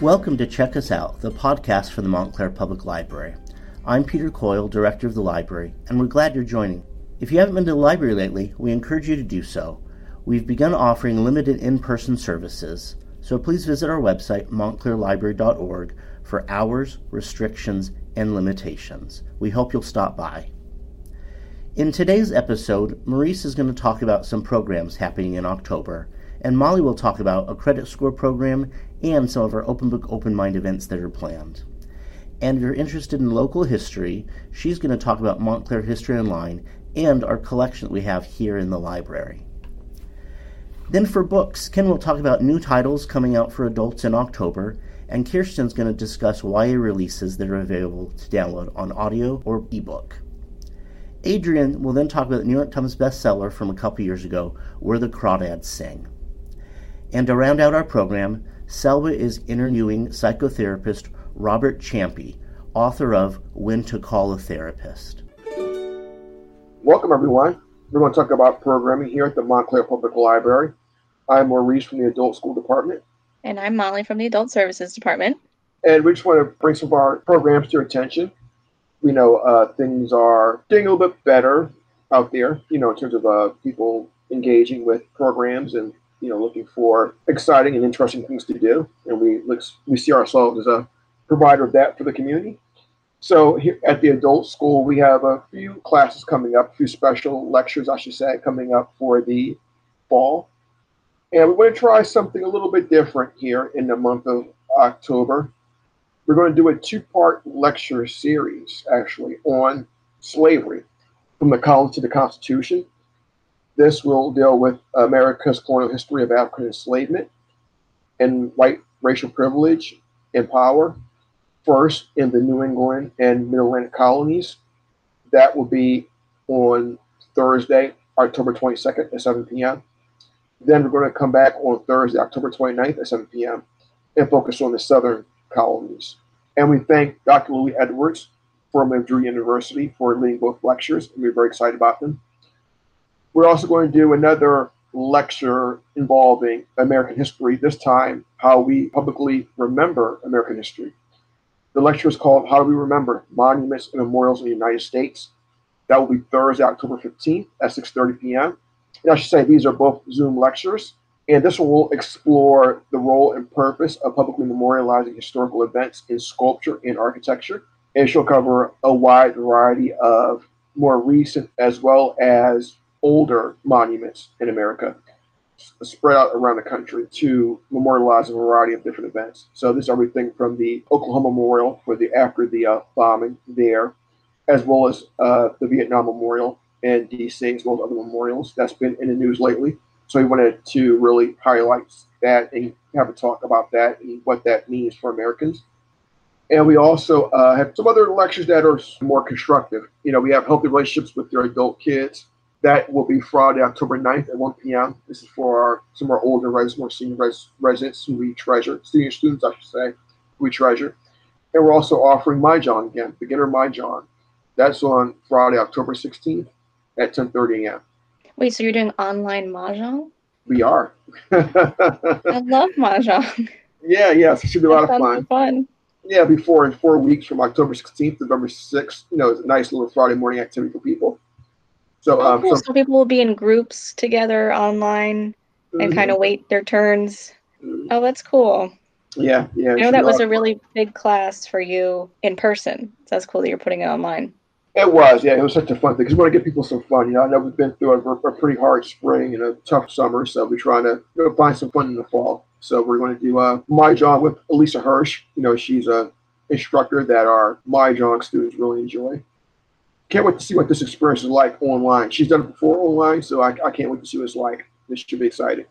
Welcome to Check Us Out, the podcast for the Montclair Public Library. I'm Peter Coyle, Director of the Library, and we're glad you're joining. If you haven't been to the library lately, we encourage you to do so. We've begun offering limited in person services, so please visit our website, montclairlibrary.org, for hours, restrictions, and limitations. We hope you'll stop by. In today's episode, Maurice is going to talk about some programs happening in October, and Molly will talk about a credit score program and some of our open book open mind events that are planned. And if you're interested in local history, she's going to talk about Montclair History Online and our collection that we have here in the library. Then for books, Ken will talk about new titles coming out for adults in October, and Kirsten's going to discuss YA releases that are available to download on audio or ebook. Adrian will then talk about the New York Times bestseller from a couple years ago, Where the Crawdads Sing. And to round out our program, Selva is interviewing psychotherapist Robert Ciampi, author of When to Call a Therapist. Welcome, everyone. We're going to talk about programming here at the Montclair Public Library. I'm Maurice from the Adult School Department. And I'm Molly from the Adult Services Department. And we just want to bring some of our programs to your attention. We know uh, things are getting a little bit better out there, you know, in terms of uh, people engaging with programs and you know, looking for exciting and interesting things to do, and we we see ourselves as a provider of that for the community. So here at the adult school, we have a few classes coming up, a few special lectures, I should say, coming up for the fall. And we want to try something a little bit different here in the month of October. We're going to do a two part lecture series, actually, on slavery from the college to the Constitution. This will deal with America's colonial history of African enslavement and white racial privilege and power, first in the New England and Mid Atlantic colonies. That will be on Thursday, October 22nd at 7 p.m. Then we're going to come back on Thursday, October 29th at 7 p.m. and focus on the Southern colonies. And we thank Dr. Louis Edwards from Drew University for leading both lectures, and we're very excited about them. We're also going to do another lecture involving American history, this time how we publicly remember American history. The lecture is called How Do We Remember Monuments and Memorials in the United States. That will be Thursday, October 15th at 6.30 p.m. And I should say these are both Zoom lectures. And this one will explore the role and purpose of publicly memorializing historical events in sculpture and architecture. And she'll cover a wide variety of more recent as well as older monuments in America spread out around the country to memorialize a variety of different events. So this is everything from the Oklahoma Memorial for the after the uh, bombing there, as well as uh, the Vietnam Memorial in D.C., as well as other memorials that's been in the news lately. So we wanted to really highlight that and have a talk about that and what that means for Americans. And we also uh, have some other lectures that are more constructive. You know, we have healthy relationships with your adult kids that will be Friday, October 9th at 1 p.m. This is for our, some of our older residents, more senior res, residents who we treasure, senior students, I should say, who we treasure. And we're also offering Mahjong again, beginner Mahjong. That's on Friday, October 16th at 10:30 a.m. Wait, so you're doing online mahjong? We are. I love mahjong. Yeah, yeah, so it should be a lot That of fun. fun. Yeah, before in four weeks from October 16th to November 6th. You know, it's a nice little Friday morning activity for people. So, Oh, um, cool. so So people will be in groups together online and mhm, kind of wait their turns. mhm. Oh, that's cool. yeah, yeah. I know that was a really big class for you in person. So that's cool that you're putting it online. It was, yeah. It was such a fun thing because we want to give people some fun. You know, I know we've been through a, a pretty hard spring and a tough summer, so we're trying to you know, find some fun in the fall. So we're going to do uh, Mahjong with Elisa Hirsch. You know, she's a instructor that our Mahjong students really enjoy. Can't wait to see what this experience is like online. She's done it before online, so I, I can't wait to see what it's like. This should be exciting.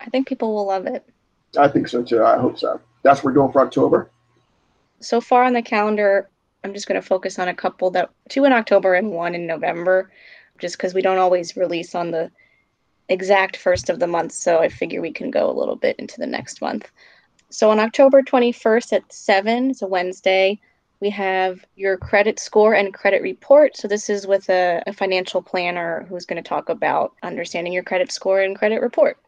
I think people will love it. I think so too. I hope so. That's what we're doing for October. So far on the calendar, I'm just going to focus on a couple that two in October and one in November, just because we don't always release on the exact first of the month. So I figure we can go a little bit into the next month. So on October 21st at 7, it's a Wednesday, we have your credit score and credit report. So this is with a, a financial planner who's going to talk about understanding your credit score and credit report.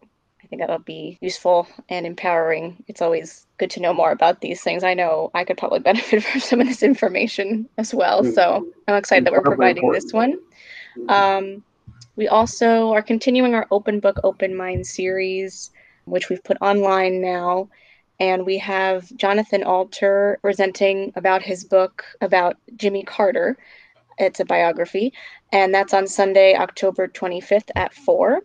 I think that'll be useful and empowering. It's always good to know more about these things. I know I could probably benefit from some of this information as well. So. I'm excited that we're providing this one. Um, we also are continuing our Open Book, Open Mind series, which we've put online now. And we have Jonathan Alter presenting about his book about Jimmy Carter. It's a biography, and that's on Sunday, October 25th at 4.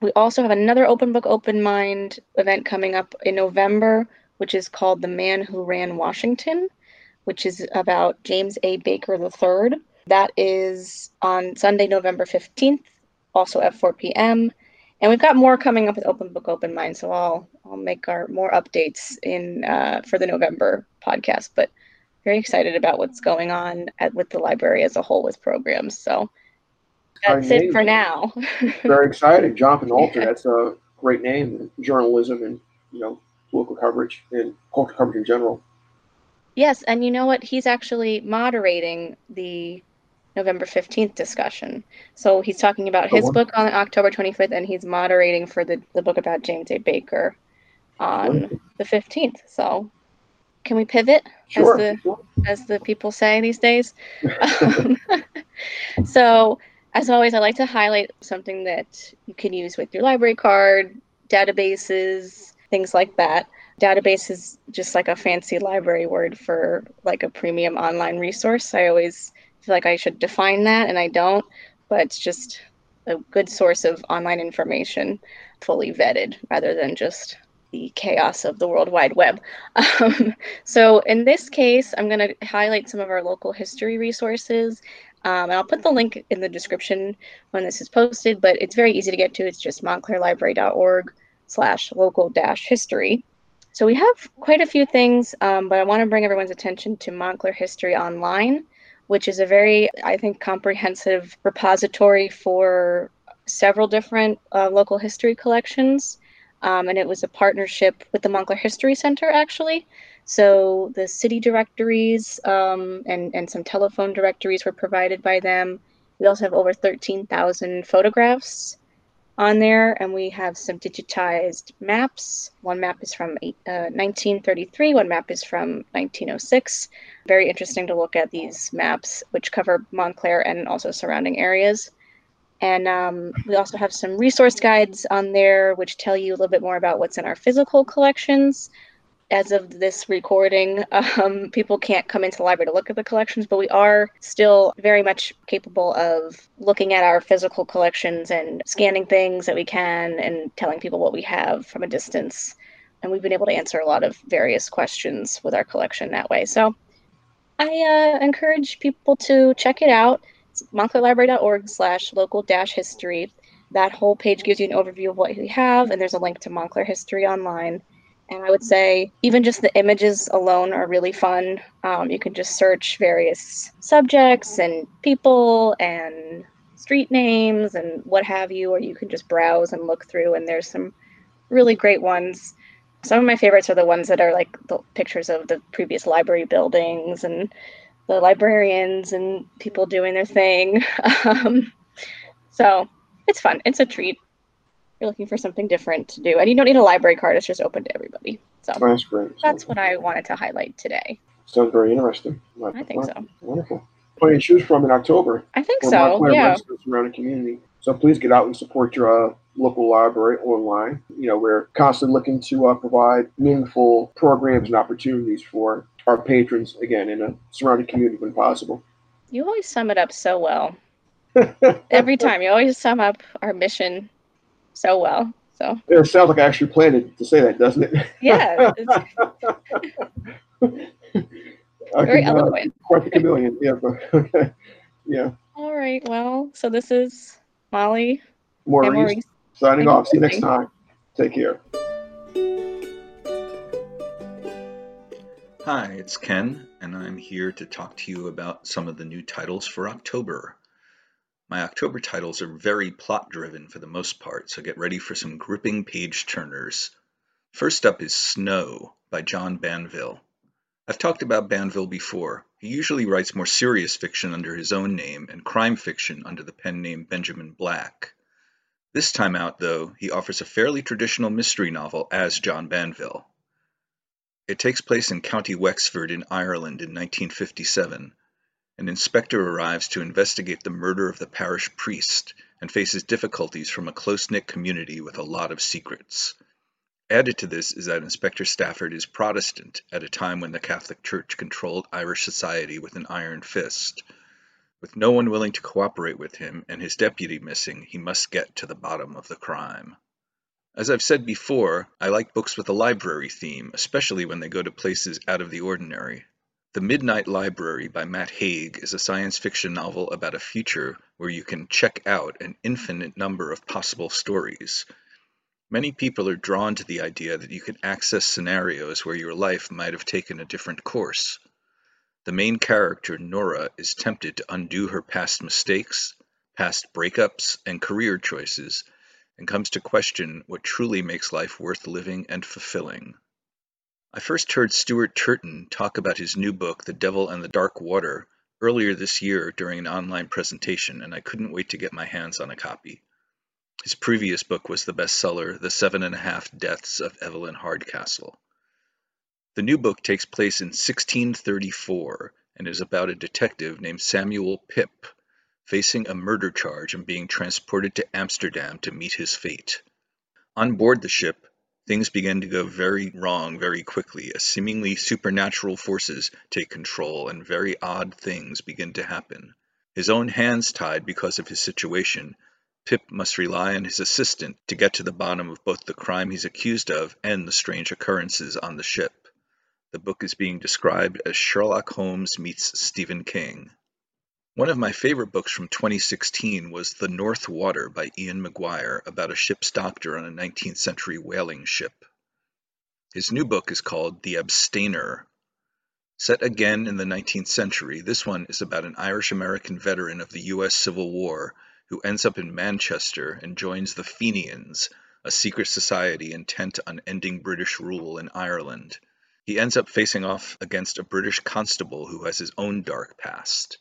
We also have another Open Book, Open Mind event coming up in November, which is called The Man Who Ran Washington, which is about James A. Baker III. That is on Sunday, November 15th, also at 4 p.m. And we've got more coming up with Open Book, Open Mind, so I'll I'll make our more updates in uh, for the November podcast. But very excited about what's going on at, with the library as a whole with programs. So that's it for now. very exciting, Jonathan Alter. Yeah. That's a great name journalism and you know local coverage and culture coverage in general. Yes, and you know what? He's actually moderating the November 15th discussion. So he's talking about his book on October 25th, and he's moderating for the, the book about James A. Baker on the 15th. So can we pivot sure, as the as the people say these days? um, so as always, I like to highlight something that you can use with your library card, databases, things like that. Database is just like a fancy library word for like a premium online resource. I always feel like I should define that, and I don't. But it's just a good source of online information, fully vetted, rather than just the chaos of the World Wide Web. Um, so in this case, I'm going to highlight some of our local history resources. Um, and I'll put the link in the description when this is posted, but it's very easy to get to. It's just montclairlibrary.org slash local dash history. So we have quite a few things, um, but I want to bring everyone's attention to Montclair History Online which is a very, I think, comprehensive repository for several different uh, local history collections. Um, and it was a partnership with the Montclair History Center, actually. So the city directories um, and, and some telephone directories were provided by them. We also have over 13,000 photographs on there, and we have some digitized maps. One map is from uh, 1933, one map is from 1906. Very interesting to look at these maps, which cover Montclair and also surrounding areas. And um, we also have some resource guides on there, which tell you a little bit more about what's in our physical collections as of this recording, um, people can't come into the library to look at the collections, but we are still very much capable of looking at our physical collections and scanning things that we can and telling people what we have from a distance. And we've been able to answer a lot of various questions with our collection that way. So I uh, encourage people to check it out. It's montclairlibrary.org slash local dash history. That whole page gives you an overview of what we have, and there's a link to Montclair History Online and I would say even just the images alone are really fun. Um, you can just search various subjects and people and street names and what have you, or you can just browse and look through. And there's some really great ones. Some of my favorites are the ones that are like the pictures of the previous library buildings and the librarians and people doing their thing. Um, so it's fun. It's a treat you're looking for something different to do. And you don't need a library card, it's just open to everybody. So that's great. That's what I wanted to highlight today. Sounds very interesting. I think so. Wonderful. Plenty to choose from in October. I think so. Yeah. Surrounding community. So please get out and support your uh, local library online. You know, we're constantly looking to uh, provide meaningful programs and opportunities for our patrons, again, in a surrounding community when possible. You always sum it up so well. Every time you always sum up our mission so well. So it sounds like I actually planned to say that, doesn't it? Yeah. very can, eloquent. Uh, quite the chameleon. Yeah. okay. Yeah. All right. Well, so this is Molly. Maurice, Maurice. signing off. See you next time. Take care. Hi, it's Ken, and I'm here to talk to you about some of the new titles for October. My October titles are very plot driven for the most part, so get ready for some gripping page turners. First up is Snow by John Banville. I've talked about Banville before. He usually writes more serious fiction under his own name and crime fiction under the pen name Benjamin Black. This time out, though, he offers a fairly traditional mystery novel as John Banville. It takes place in County Wexford in Ireland in 1957. An inspector arrives to investigate the murder of the parish priest and faces difficulties from a close knit community with a lot of secrets. Added to this is that Inspector Stafford is Protestant at a time when the Catholic Church controlled Irish society with an iron fist. With no one willing to cooperate with him and his deputy missing, he must get to the bottom of the crime. As I've said before, I like books with a library theme, especially when they go to places out of the ordinary. The Midnight Library by Matt Haig is a science fiction novel about a future where you can check out an infinite number of possible stories. Many people are drawn to the idea that you can access scenarios where your life might have taken a different course. The main character, Nora, is tempted to undo her past mistakes, past breakups, and career choices, and comes to question what truly makes life worth living and fulfilling. I first heard Stuart Turton talk about his new book, The Devil and the Dark Water, earlier this year during an online presentation, and I couldn't wait to get my hands on a copy. His previous book was the bestseller, The Seven and a Half Deaths of Evelyn Hardcastle. The new book takes place in 1634 and is about a detective named Samuel Pip facing a murder charge and being transported to Amsterdam to meet his fate. On board the ship, things begin to go very wrong very quickly as seemingly supernatural forces take control and very odd things begin to happen. His own hands tied because of his situation, Pip must rely on his assistant to get to the bottom of both the crime he's accused of and the strange occurrences on the ship. The book is being described as Sherlock Holmes meets Stephen King. One of my favorite books from 2016 was The North Water by Ian McGuire about a ship's doctor on a 19th century whaling ship. His new book is called The Abstainer. Set again in the 19th century, this one is about an Irish American veteran of the U.S. Civil War who ends up in Manchester and joins the Fenians, a secret society intent on ending British rule in Ireland. He ends up facing off against a British constable who has his own dark past.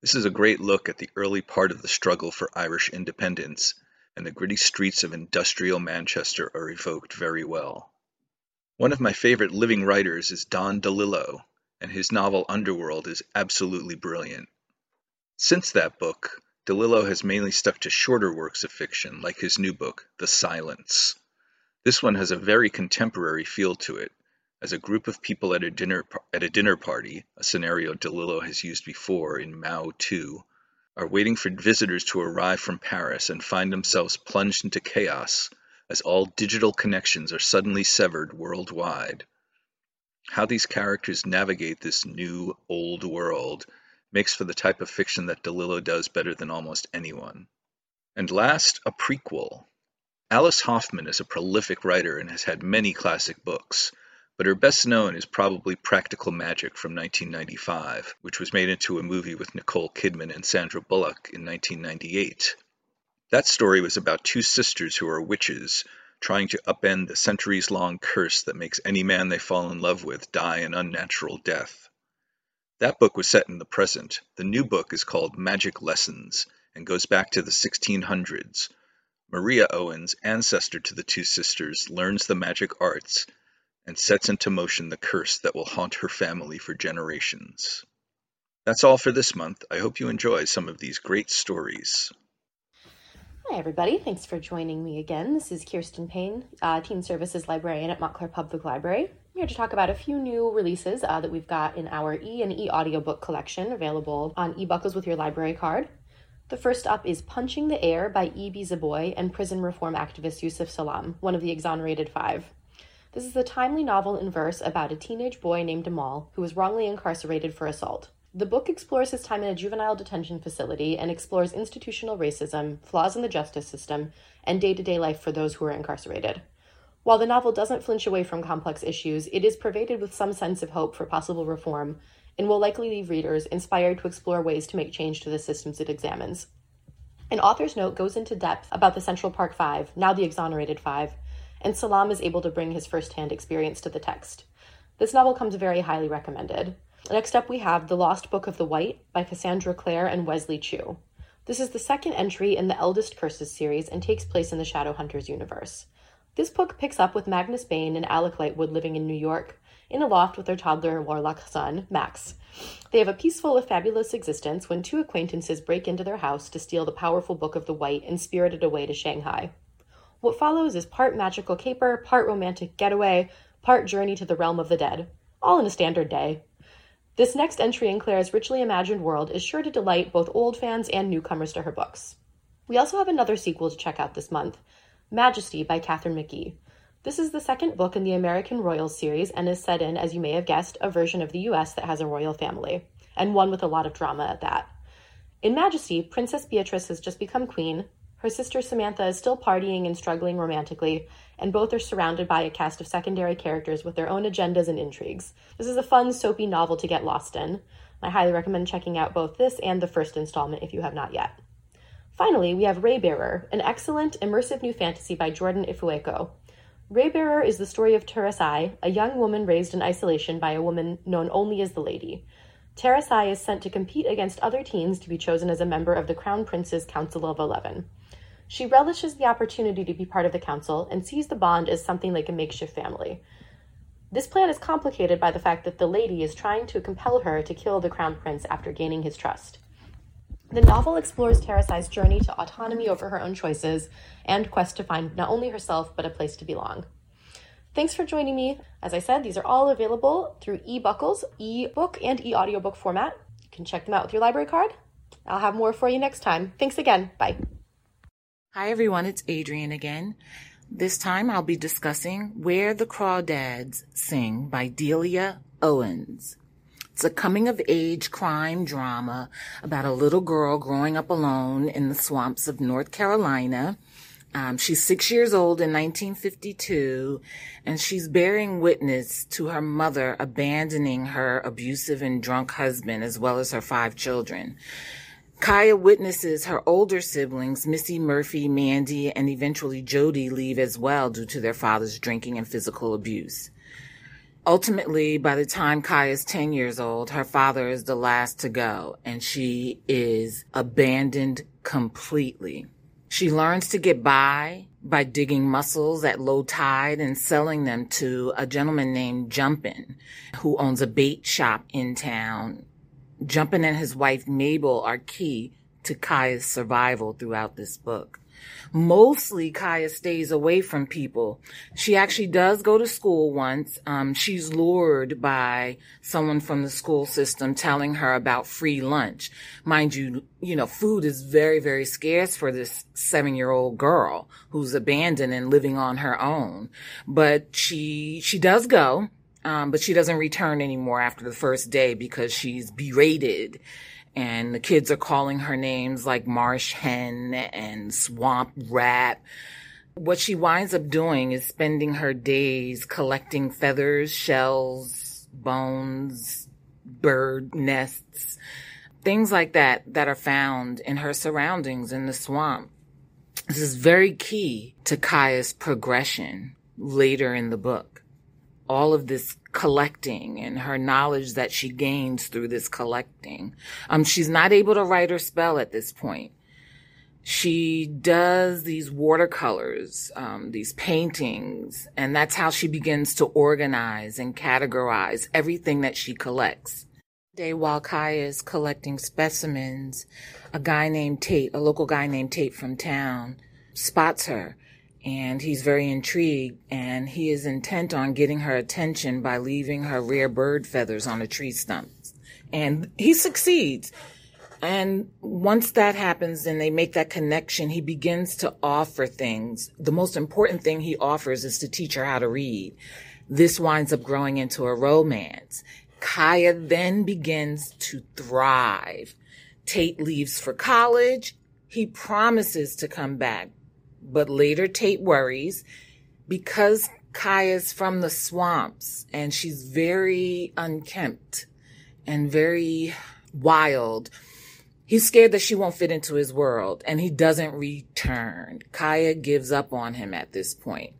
This is a great look at the early part of the struggle for Irish independence, and the gritty streets of industrial Manchester are evoked very well. One of my favorite living writers is Don DeLillo, and his novel Underworld is absolutely brilliant. Since that book, DeLillo has mainly stuck to shorter works of fiction, like his new book, The Silence. This one has a very contemporary feel to it, as a group of people at a dinner at a dinner party, a scenario DeLillo has used before in Mao 2, are waiting for visitors to arrive from Paris and find themselves plunged into chaos as all digital connections are suddenly severed worldwide. How these characters navigate this new old world makes for the type of fiction that DeLillo does better than almost anyone. And last, a prequel. Alice Hoffman is a prolific writer and has had many classic books, but her best known is probably Practical Magic from 1995, which was made into a movie with Nicole Kidman and Sandra Bullock in 1998. That story was about two sisters who are witches trying to upend the centuries long curse that makes any man they fall in love with die an unnatural death. That book was set in the present. The new book is called Magic Lessons and goes back to the 1600s. Maria Owens, ancestor to the two sisters, learns the magic arts and sets into motion the curse that will haunt her family for generations. That's all for this month. I hope you enjoy some of these great stories. Hi, everybody. Thanks for joining me again. This is Kirsten Payne, uh, Teen Services Librarian at Montclair Public Library. I'm here to talk about a few new releases uh, that we've got in our e and e audiobook collection available on eBuckles with your library card. The first up is Punching the Air by Ibi Zoboi and prison reform activist Yusef Salaam, one of the exonerated five. This is a timely novel in verse about a teenage boy named Amal who was wrongly incarcerated for assault. The book explores his time in a juvenile detention facility and explores institutional racism, flaws in the justice system, and day to day life for those who are incarcerated. While the novel doesn't flinch away from complex issues, it is pervaded with some sense of hope for possible reform and will likely leave readers inspired to explore ways to make change to the systems it examines. An author's note goes into depth about the Central Park Five, now the Exonerated Five, and Salaam is able to bring his firsthand experience to the text. This novel comes very highly recommended. Next up, we have The Lost Book of the White by Cassandra Clare and Wesley Chu. This is the second entry in the Eldest Curses series and takes place in the Shadowhunters universe. This book picks up with Magnus Bane and Alec Lightwood living in New York in a loft with their toddler warlock son, Max. They have a peaceful, if fabulous existence when two acquaintances break into their house to steal the powerful Book of the White and spirit it away to Shanghai. What follows is part magical caper, part romantic getaway, part journey to the realm of the dead, all in a standard day. This next entry in Clare's richly imagined world is sure to delight both old fans and newcomers to her books. We also have another sequel to check out this month Majesty by Katharine McGee. This is the second book in the American Royals series and is set in, as you may have guessed, a version of the US that has a royal family, and one with a lot of drama at that. In Majesty, Princess Beatrice has just become queen, her sister Samantha is still partying and struggling romantically, and both are surrounded by a cast of secondary characters with their own agendas and intrigues. This is a fun, soapy novel to get lost in. I highly recommend checking out both this and the first installment if you have not yet. Finally, we have Raybearer, an excellent, immersive new fantasy by Jordan Ifueko. Raybearer is the story of Tarisai, a young woman raised in isolation by a woman known only as the Lady. Tarisai is sent to compete against other teens to be chosen as a member of the Crown Prince's Council of Eleven. She relishes the opportunity to be part of the council and sees the bond as something like a makeshift family. This plan is complicated by the fact that the lady is trying to compel her to kill the crown prince after gaining his trust. The novel explores Tarisai's journey to autonomy over her own choices and quest to find not only herself but a place to belong. Thanks for joining me. As I said, these are all available through eBuckles, ebook, and e-audiobook format. You can check them out with your library card. I'll have more for you next time. Thanks again. Bye. Hi everyone, it's Adrian again. This time I'll be discussing Where the Crawdads Sing by Delia Owens. It's a coming of age crime drama about a little girl growing up alone in the swamps of North Carolina. Um, she's six years old in 1952 and she's bearing witness to her mother abandoning her abusive and drunk husband as well as her five children. Kya witnesses her older siblings, Missy, Murphy, Mandy, and eventually Jody, leave as well due to their father's drinking and physical abuse. Ultimately, by the time Kya is 10 years old, her father is the last to go and she is abandoned completely. She learns to get by by digging mussels at low tide and selling them to a gentleman named Jumpin, who owns a bait shop in town Jumpin and his wife Mabel are key to Kya's survival throughout this book. Mostly Kya stays away from people. She actually does go to school once. Um, she's lured by someone from the school system telling her about free lunch. Mind you, you know, food is very, very scarce for this seven year old girl who's abandoned and living on her own. But she, she does go um, but she doesn't return anymore after the first day because she's berated and the kids are calling her names like marsh hen and swamp rat. What she winds up doing is spending her days collecting feathers, shells, bones, bird nests, things like that that are found in her surroundings in the swamp. This is very key to Kya's progression later in the book all of this collecting and her knowledge that she gains through this collecting. Um, she's not able to write or spell at this point. She does these watercolors, um, these paintings, and that's how she begins to organize and categorize everything that she collects. Day while Kya is collecting specimens, a guy named Tate, a local guy named Tate from town, spots her and he's very intrigued and he is intent on getting her attention by leaving her rare bird feathers on a tree stump. And he succeeds. And once that happens and they make that connection, he begins to offer things. The most important thing he offers is to teach her how to read. This winds up growing into a romance. Kya then begins to thrive. Tate leaves for college. He promises to come back but later Tate worries because Kya's from the swamps and she's very unkempt and very wild. He's scared that she won't fit into his world and he doesn't return. Kya gives up on him at this point.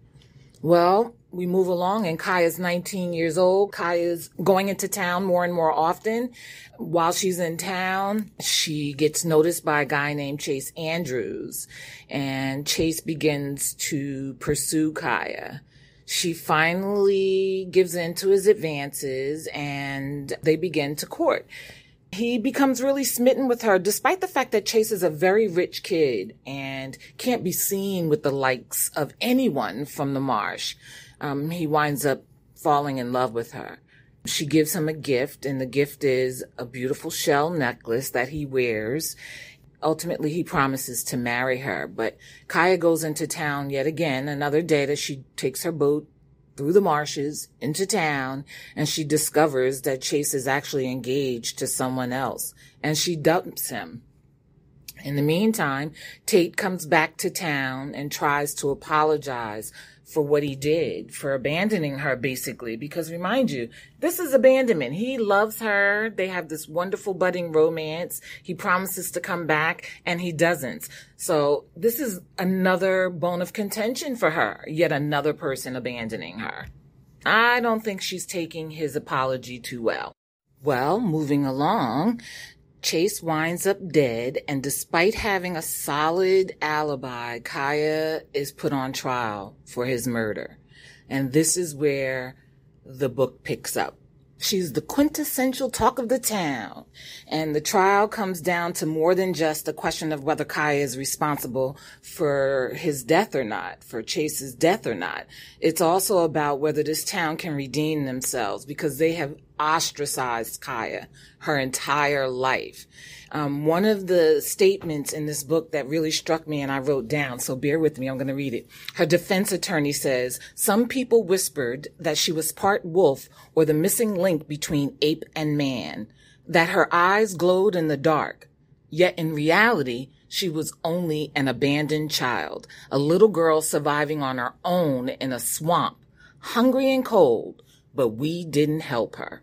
Well, we move along and Kya's 19 years old. Kya's going into town more and more often. While she's in town, she gets noticed by a guy named Chase Andrews and Chase begins to pursue Kya. She finally gives in to his advances and they begin to court. He becomes really smitten with her, despite the fact that Chase is a very rich kid and can't be seen with the likes of anyone from the marsh. Um, he winds up falling in love with her. She gives him a gift, and the gift is a beautiful shell necklace that he wears. Ultimately, he promises to marry her, but Kya goes into town yet again, another day that she takes her boat through the marshes into town and she discovers that Chase is actually engaged to someone else and she dumps him. In the meantime, Tate comes back to town and tries to apologize for what he did, for abandoning her basically. Because remind you, this is abandonment. He loves her. They have this wonderful budding romance. He promises to come back and he doesn't. So this is another bone of contention for her, yet another person abandoning her. I don't think she's taking his apology too well. Well, moving along, Chase winds up dead, and despite having a solid alibi, Kya is put on trial for his murder. And this is where the book picks up. She's the quintessential talk of the town. And the trial comes down to more than just a question of whether Kya is responsible for his death or not, for Chase's death or not. It's also about whether this town can redeem themselves because they have ostracized Kya her entire life. Um, one of the statements in this book that really struck me and I wrote down, so bear with me, I'm going to read it. Her defense attorney says, some people whispered that she was part wolf or the missing link between ape and man, that her eyes glowed in the dark. Yet in reality, she was only an abandoned child, a little girl surviving on her own in a swamp, hungry and cold, but we didn't help her.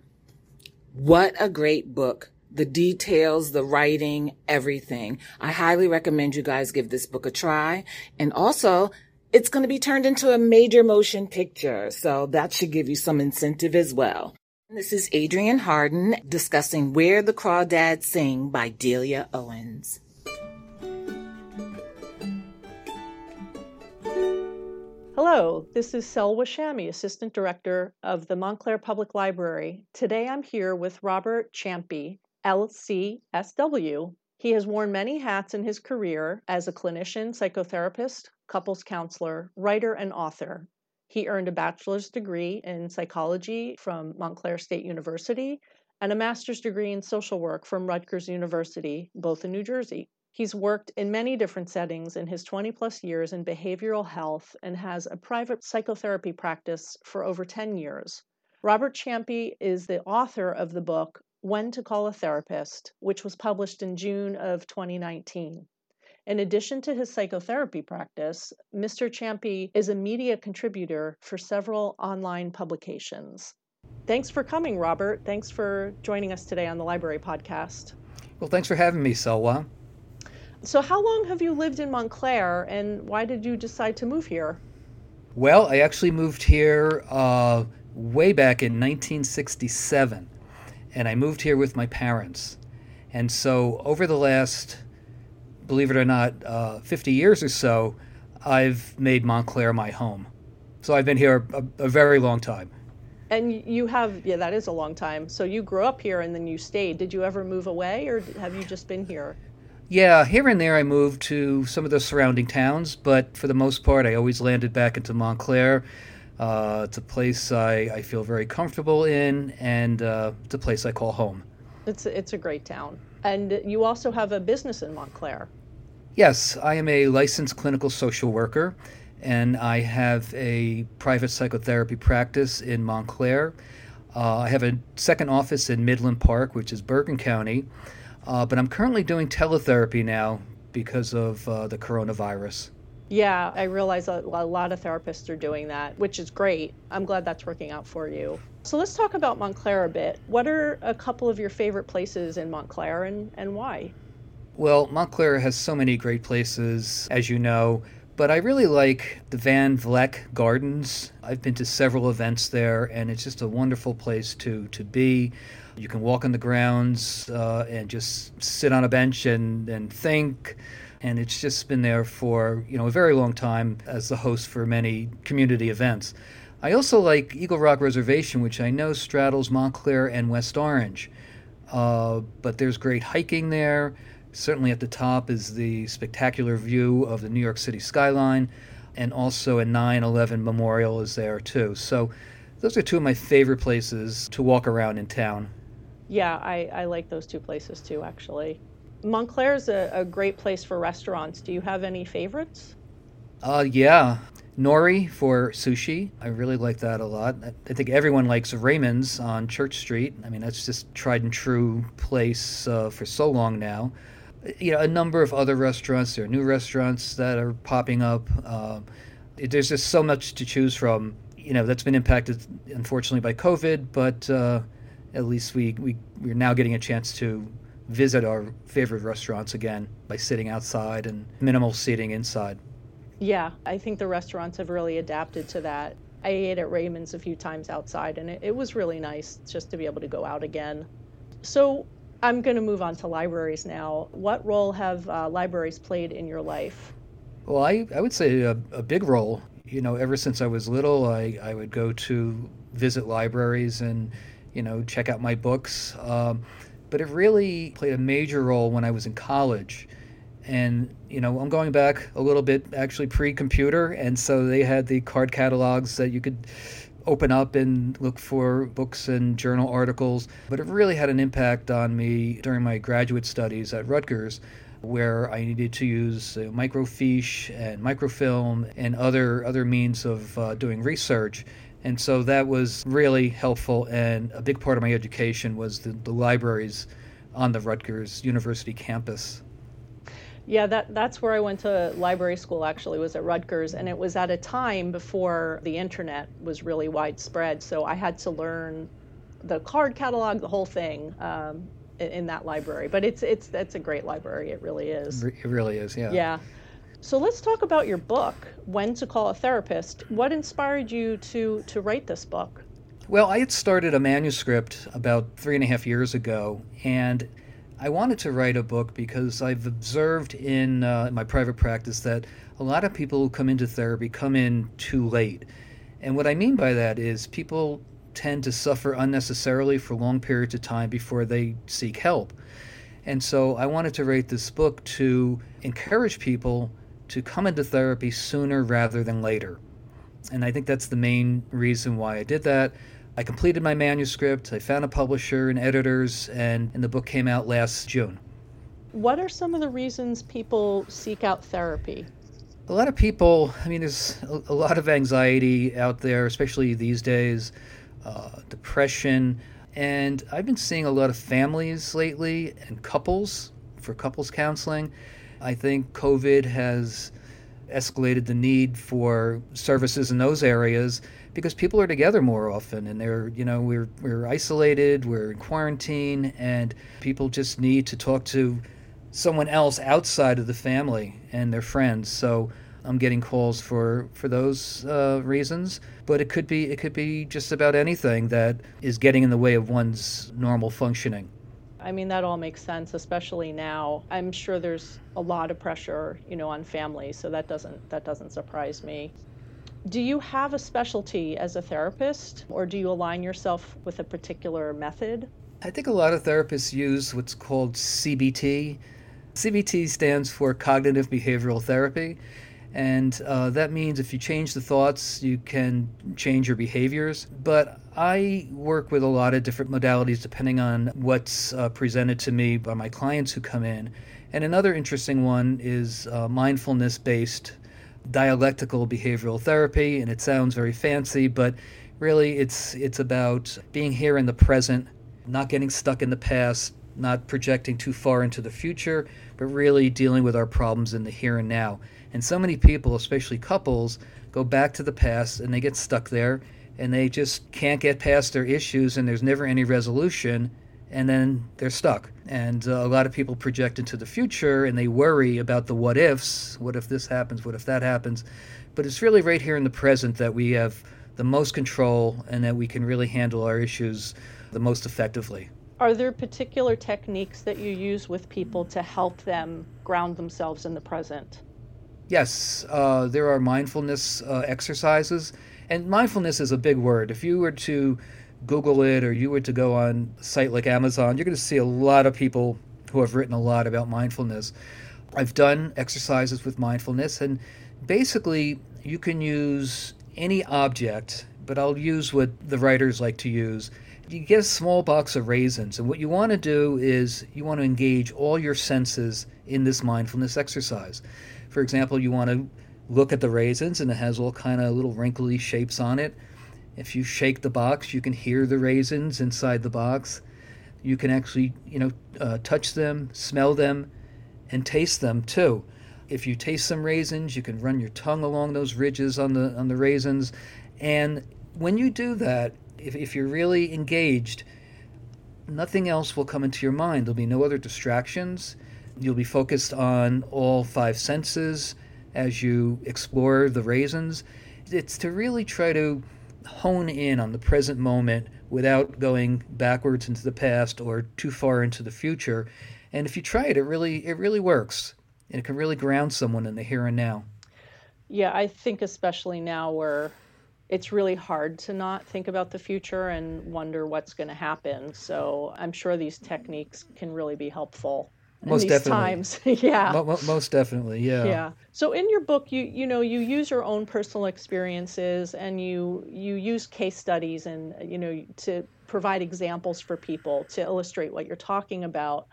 What a great book. The details, the writing, everything. I highly recommend you guys give this book a try. And also, it's going to be turned into a major motion picture. So that should give you some incentive as well. This is Adrienne Harden discussing Where the Crawdads Sing by Delia Owens. Hello, this is Selwa Shami, Assistant Director of the Montclair Public Library. Today I'm here with Robert Ciampi, LCSW. He has worn many hats in his career as a clinician, psychotherapist, couples counselor, writer, and author. He earned a bachelor's degree in psychology from Montclair State University and a master's degree in social work from Rutgers University, both in New Jersey. He's worked in many different settings in his 20 plus years in behavioral health and has a private psychotherapy practice for over 10 years. Robert Ciampi is the author of the book When to Call a Therapist, which was published in June of 2019. In addition to his psychotherapy practice, Mr. Ciampi is a media contributor for several online publications. Thanks for coming, Robert. Thanks for joining us today on the Library Podcast. Well, thanks for having me, Selwa. So, how long have you lived in Montclair and why did you decide to move here? Well, I actually moved here uh, way back in 1967, and I moved here with my parents. And so, over the last, believe it or not, uh, 50 years or so, I've made Montclair my home. So, I've been here a, a very long time. And you have, yeah, that is a long time. So, you grew up here and then you stayed. Did you ever move away or have you just been here? Yeah, here and there I moved to some of the surrounding towns, but for the most part, I always landed back into Montclair. Uh, it's a place I, I feel very comfortable in, and uh, it's a place I call home. It's a, it's a great town. And you also have a business in Montclair. Yes, I am a licensed clinical social worker, and I have a private psychotherapy practice in Montclair. Uh, I have a second office in Midland Park, which is Bergen County. Uh, but I'm currently doing teletherapy now because of uh, the coronavirus. Yeah, I realize a, a, lot of therapists are doing that, which is great. I'm glad that's working out for you. So let's talk about Montclair a bit. What are a couple of your favorite places in Montclair and, and why? Well, Montclair has so many great places, as you know, But I really like the Van Vleck Gardens. I've been to several events there, and it's just a wonderful place to, to be. You can walk on the grounds uh, and just sit on a bench and, and think. And it's just been there for you know a very long time as the host for many community events. I also like Eagle Rock Reservation, which I know straddles Montclair and West Orange. Uh, but there's great hiking there. Certainly at the top is the spectacular view of the New York City skyline, and also a 9 11 memorial is there too. So those are two of my favorite places to walk around in town. Yeah, I, I like those two places too, actually. Montclair is a, a great place for restaurants. Do you have any favorites? Uh, yeah. Nori for sushi. I really like that a lot. I think everyone likes Raymond's on Church Street. I mean, that's just tried and true place uh, for so long now. You know, a number of other restaurants. There are new restaurants that are popping up. Uh, there's just so much to choose from. You know, that's been impacted, unfortunately, by COVID, but uh, at least we, we, we're now getting a chance to visit our favorite restaurants again by sitting outside and minimal seating inside. Yeah, I think the restaurants have really adapted to that. I ate at Raymond's a few times outside, and it, it was really nice just to be able to go out again. So, I'm going to move on to libraries now. What role have uh, libraries played in your life? Well, I, I would say a, a big role. You know, ever since I was little, I, I would go to visit libraries and, you know, check out my books. Um, but it really played a major role when I was in college. And you know i'm going back a little bit actually pre-computer and so they had the card catalogs that you could open up and look for books and journal articles. But it really had an impact on me during my graduate studies at rutgers where i needed to use uh, microfiche and microfilm and other other means of uh, doing research and so that was really helpful and a big part of my education was the, the libraries on the rutgers university campus yeah, that, that's where I went to library school actually, was at Rutgers. And it was at a time before the internet was really widespread. So I had to learn the card catalog, the whole thing um, in, that library. But it's, it's, it's a great library. It really is. It really is, yeah. Yeah. So let's talk about your book, When to Call a Therapist. What inspired you to, to write this book? Well, I had started a manuscript about three and a half years ago. And I wanted to write a book because I've observed in uh, my private practice that a lot of people who come into therapy come in too late. And what I mean by that is people tend to suffer unnecessarily for long periods of time before they seek help. And so I wanted to write this book to encourage people to come into therapy sooner rather than later. And I think that's the main reason why I did that. I completed my manuscript, I found a publisher and editors, and, and the book came out last June. What are some of the reasons people seek out therapy? A lot of people, I mean, there's a, a lot of anxiety out there, especially these days, uh, depression. And I've been seeing a lot of families lately and couples for couples counseling. I think COVID has escalated the need for services in those areas because people are together more often and they're you know we're we're isolated we're in quarantine and people just need to talk to someone else outside of the family and their friends so I'm getting calls for for those uh, reasons, but it could be it could be just about anything that is getting in the way of one's normal functioning. I mean that all makes sense, especially now. I'm sure there's a lot of pressure, you know, on families, so that doesn't that doesn't surprise me. Do you have a specialty as a therapist, or do you align yourself with a particular method? I think a lot of therapists use what's called CBT. CBT stands for Cognitive Behavioral Therapy. And uh, that means if you change the thoughts, you can change your behaviors. But I work with a lot of different modalities depending on what's uh, presented to me by my clients who come in. And another interesting one is uh, mindfulness based dialectical behavioral therapy, and it sounds very fancy, but really it's it's about being here in the present, not getting stuck in the past, not projecting too far into the future, but really dealing with our problems in the here and now. And so many people, especially couples, go back to the past and they get stuck there and they just can't get past their issues and there's never any resolution and then they're stuck. And uh, a lot of people project into the future and they worry about the what ifs. What if this happens? What if that happens? But it's really right here in the present that we have the most control and that we can really handle our issues the most effectively. Are there particular techniques that you use with people to help them ground themselves in the present? Yes, uh, there are mindfulness uh, exercises. And mindfulness is a big word. If you were to Google it or you were to go on a site like Amazon, you're going to see a lot of people who have written a lot about mindfulness. I've done exercises with mindfulness, and basically, you can use any object, but I'll use what the writers like to use. You get a small box of raisins, and what you want to do is you want to engage all your senses in this mindfulness exercise. For example, you want to look at the raisins, and it has all kind of little wrinkly shapes on it. If you shake the box, you can hear the raisins inside the box. You can actually, you know, uh, touch them, smell them, and taste them too. If you taste some raisins, you can run your tongue along those ridges on the on the raisins, and when you do that, if, if you're really engaged, nothing else will come into your mind. There'll be no other distractions. You'll be focused on all five senses as you explore the raisins. It's to really try to hone in on the present moment without going backwards into the past or too far into the future. And if you try it, it really it really works. And it can really ground someone in the here and now. Yeah, I think especially now where it's really hard to not think about the future and wonder what's going to happen. So I'm sure these techniques can really be helpful most these definitely. times. yeah. Mo- mo- most definitely, yeah. Yeah. So in your book, you you know you use your own personal experiences and you you use case studies and you know to provide examples for people to illustrate what you're talking about.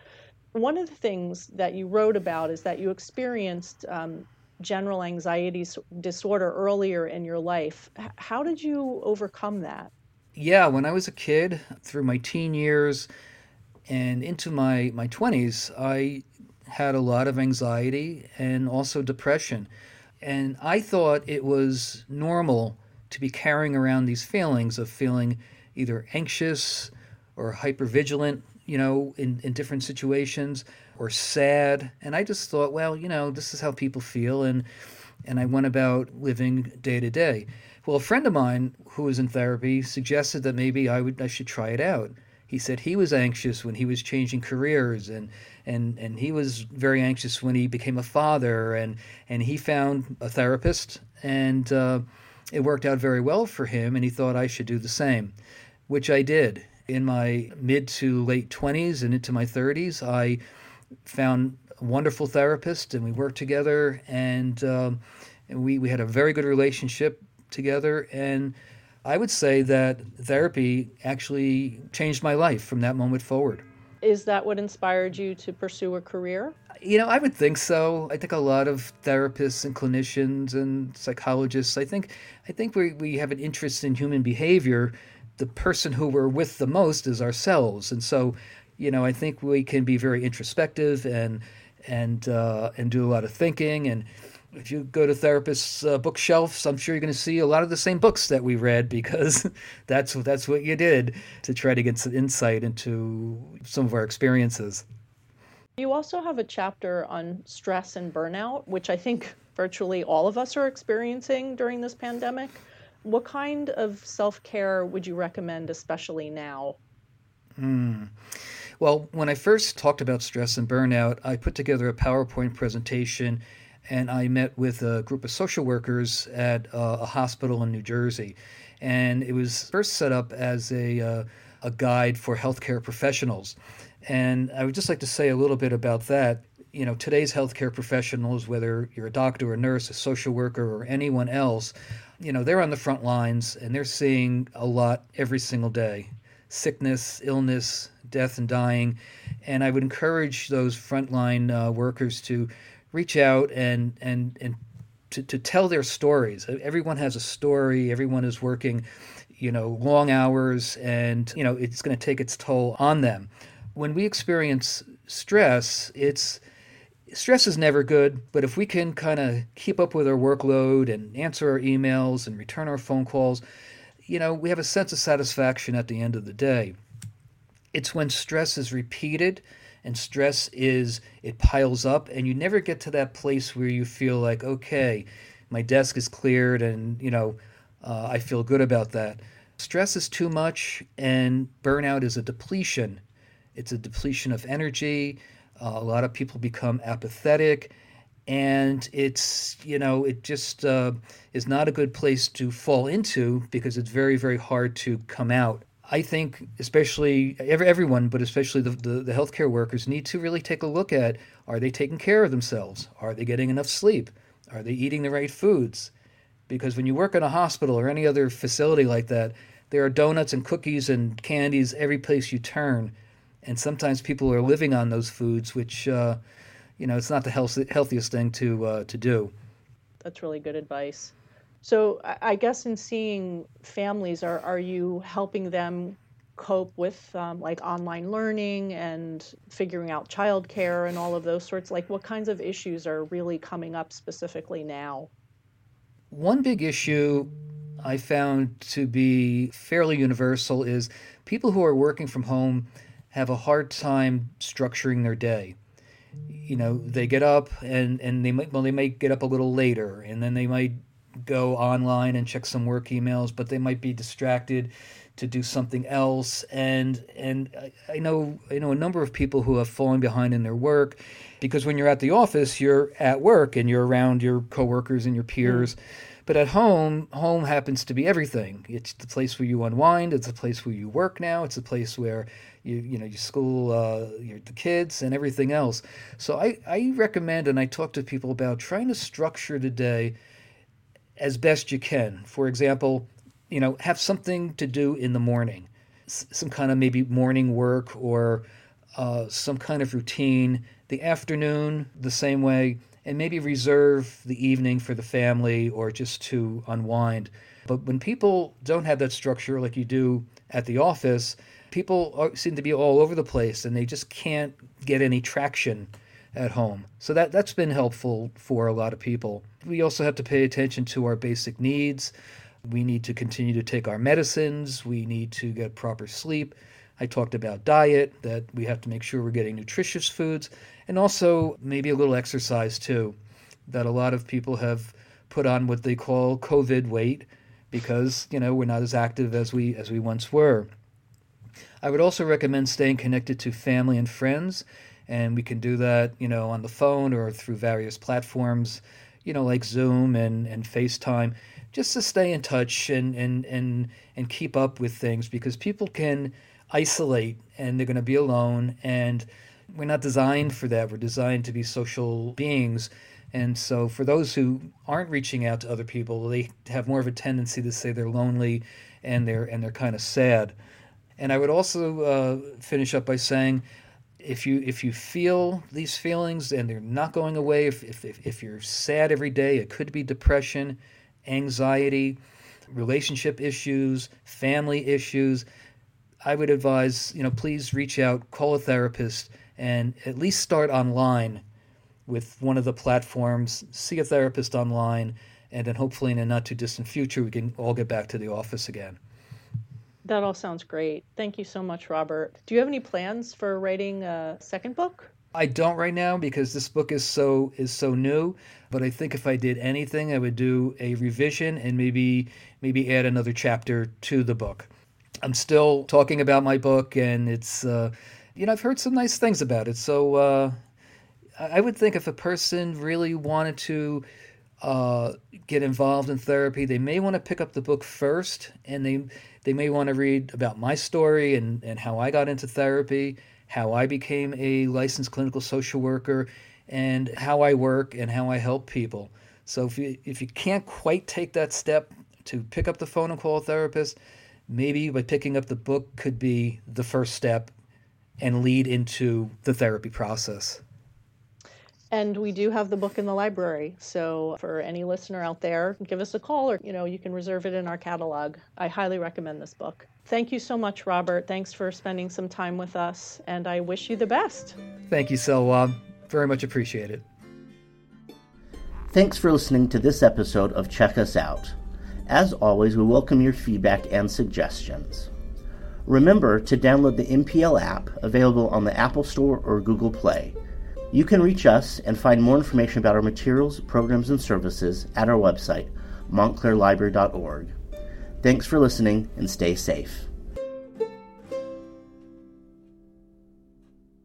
One of the things that you wrote about is that you experienced um, general anxiety disorder earlier in your life. How did you overcome that? Yeah, when I was a kid, through my teen years and into my, my 20s, I had a lot of anxiety and also depression. And I thought it was normal to be carrying around these feelings of feeling either anxious or hypervigilant, you know, in, in different situations or sad. And I just thought, well, you know, this is how people feel. And, and I went about living day to day. Well, a friend of mine who was in therapy suggested that maybe I would I should try it out. He said he was anxious when he was changing careers and and and he was very anxious when he became a father and and he found a therapist and uh, it worked out very well for him and he thought I should do the same, which I did. In my mid to late 20s and into my 30s, I found a wonderful therapist and we worked together and, um, and we, we had a very good relationship together and I would say that therapy actually changed my life from that moment forward. Is that what inspired you to pursue a career? You know, I would think so. I think a lot of therapists and clinicians and psychologists, I think I think we, we have an interest in human behavior. The person who we're with the most is ourselves. And so, you know, I think we can be very introspective and and uh, and do a lot of thinking and if you go to therapists' uh, bookshelves, I'm sure you're going to see a lot of the same books that we read because that's that's what you did to try to get some insight into some of our experiences. You also have a chapter on stress and burnout, which I think virtually all of us are experiencing during this pandemic. What kind of self care would you recommend, especially now? Mm. Well, when I first talked about stress and burnout, I put together a PowerPoint presentation and I met with a group of social workers at a hospital in New Jersey. And it was first set up as a, uh, a guide for healthcare professionals. And I would just like to say a little bit about that. You know, today's healthcare professionals, whether you're a doctor, a nurse, a social worker, or anyone else, you know, they're on the front lines and they're seeing a lot every single day sickness, illness, death, and dying. And I would encourage those frontline uh, workers to reach out and and and to, to tell their stories. Everyone has a story. Everyone is working, you know, long hours, and you know it's going to take its toll on them. When we experience stress, it's stress is never good, but if we can kind of keep up with our workload and answer our emails and return our phone calls, you know, we have a sense of satisfaction at the end of the day. It's when stress is repeated And stress is, it piles up, and you never get to that place where you feel like, okay, my desk is cleared, and, you know, uh, I feel good about that. Stress is too much, and burnout is a depletion. It's a depletion of energy. Uh, a lot of people become apathetic and it's you know it just uh, is not a good place to fall into because it's very very hard to come out i think especially every, everyone but especially the, the, the healthcare workers need to really take a look at are they taking care of themselves are they getting enough sleep are they eating the right foods because when you work in a hospital or any other facility like that there are donuts and cookies and candies every place you turn and sometimes people are living on those foods which uh, you know, it's not the health, healthiest thing to uh, to do. That's really good advice. So I guess in seeing families, are are you helping them cope with um, like online learning and figuring out childcare and all of those sorts? Like, what kinds of issues are really coming up specifically now? One big issue I found to be fairly universal is people who are working from home have a hard time structuring their day you know they get up and and they might well they might get up a little later and then they might go online and check some work emails but they might be distracted to do something else. And and I, know I know a number of people who have fallen behind in their work because when you're at the office you're at work and you're around your coworkers and your peers. Mm. but at home home happens to be everything. It's the place where you unwind. It's the place where you work now. It's a place where you you know you school uh, your, the kids and everything else. So I, I recommend and I talk to people about trying to structure the day as best you can. For example, you know have something to do in the morning, S- some kind of maybe morning work or uh, some kind of routine. The afternoon the same way, and maybe reserve the evening for the family or just to unwind. But when people don't have that structure like you do at the office, people are, seem to be all over the place and they just can't get any traction at home. So that that's been helpful for a lot of people. We also have to pay attention to our basic needs. We need to continue to take our medicines. We need to get proper sleep. I talked about diet, that we have to make sure we're getting nutritious foods, and also maybe a little exercise too. That a lot of people have put on what they call COVID weight because, you know, we're not as active as we as we once were. I would also recommend staying connected to family and friends, and we can do that, you know, on the phone or through various platforms, you know, like Zoom and, and FaceTime, just to stay in touch and, and, and, and keep up with things because people can isolate and they're going to be alone and we're not designed for that. We're designed to be social beings. And so, for those who aren't reaching out to other people, they have more of a tendency to say they're lonely and they're and they're kind of sad. And I would also uh, finish up by saying, if you if you feel these feelings and they're not going away, if, if, if you're sad every day, it could be depression, anxiety, relationship issues, family issues. I would advise, you know, please reach out, call a therapist, and at least start online with one of the platforms, see a therapist online, and then hopefully in a not too distant future, we can all get back to the office again. That all sounds great. Thank you so much, Robert. Do you have any plans for writing a second book? I don't right now because this book is so is so new. But I think if I did anything, I would do a revision and maybe maybe add another chapter to the book. I'm still talking about my book, and it's uh, you know I've heard some nice things about it. So uh, I would think if a person really wanted to uh, get involved in therapy, they may want to pick up the book first, and they they may want to read about my story and, and how I got into therapy, how I became a licensed clinical social worker, and how I work and how I help people. So if you if you can't quite take that step to pick up the phone and call a therapist, maybe by picking up the book could be the first step and lead into the therapy process. And we do have the book in the library. So for any listener out there, give us a call or you know, you can reserve it in our catalog. I highly recommend this book. Thank you so much, Robert. Thanks for spending some time with us, and I wish you the best. Thank you, Selwa. Very much appreciated. Thanks for listening to this episode of Check Us Out. As always, we welcome your feedback and suggestions. Remember to download the MPL app available on the Apple Store or Google Play. You can reach us and find more information about our materials, programs, and services at our website, montclairlibrary.org. Thanks for listening and stay safe.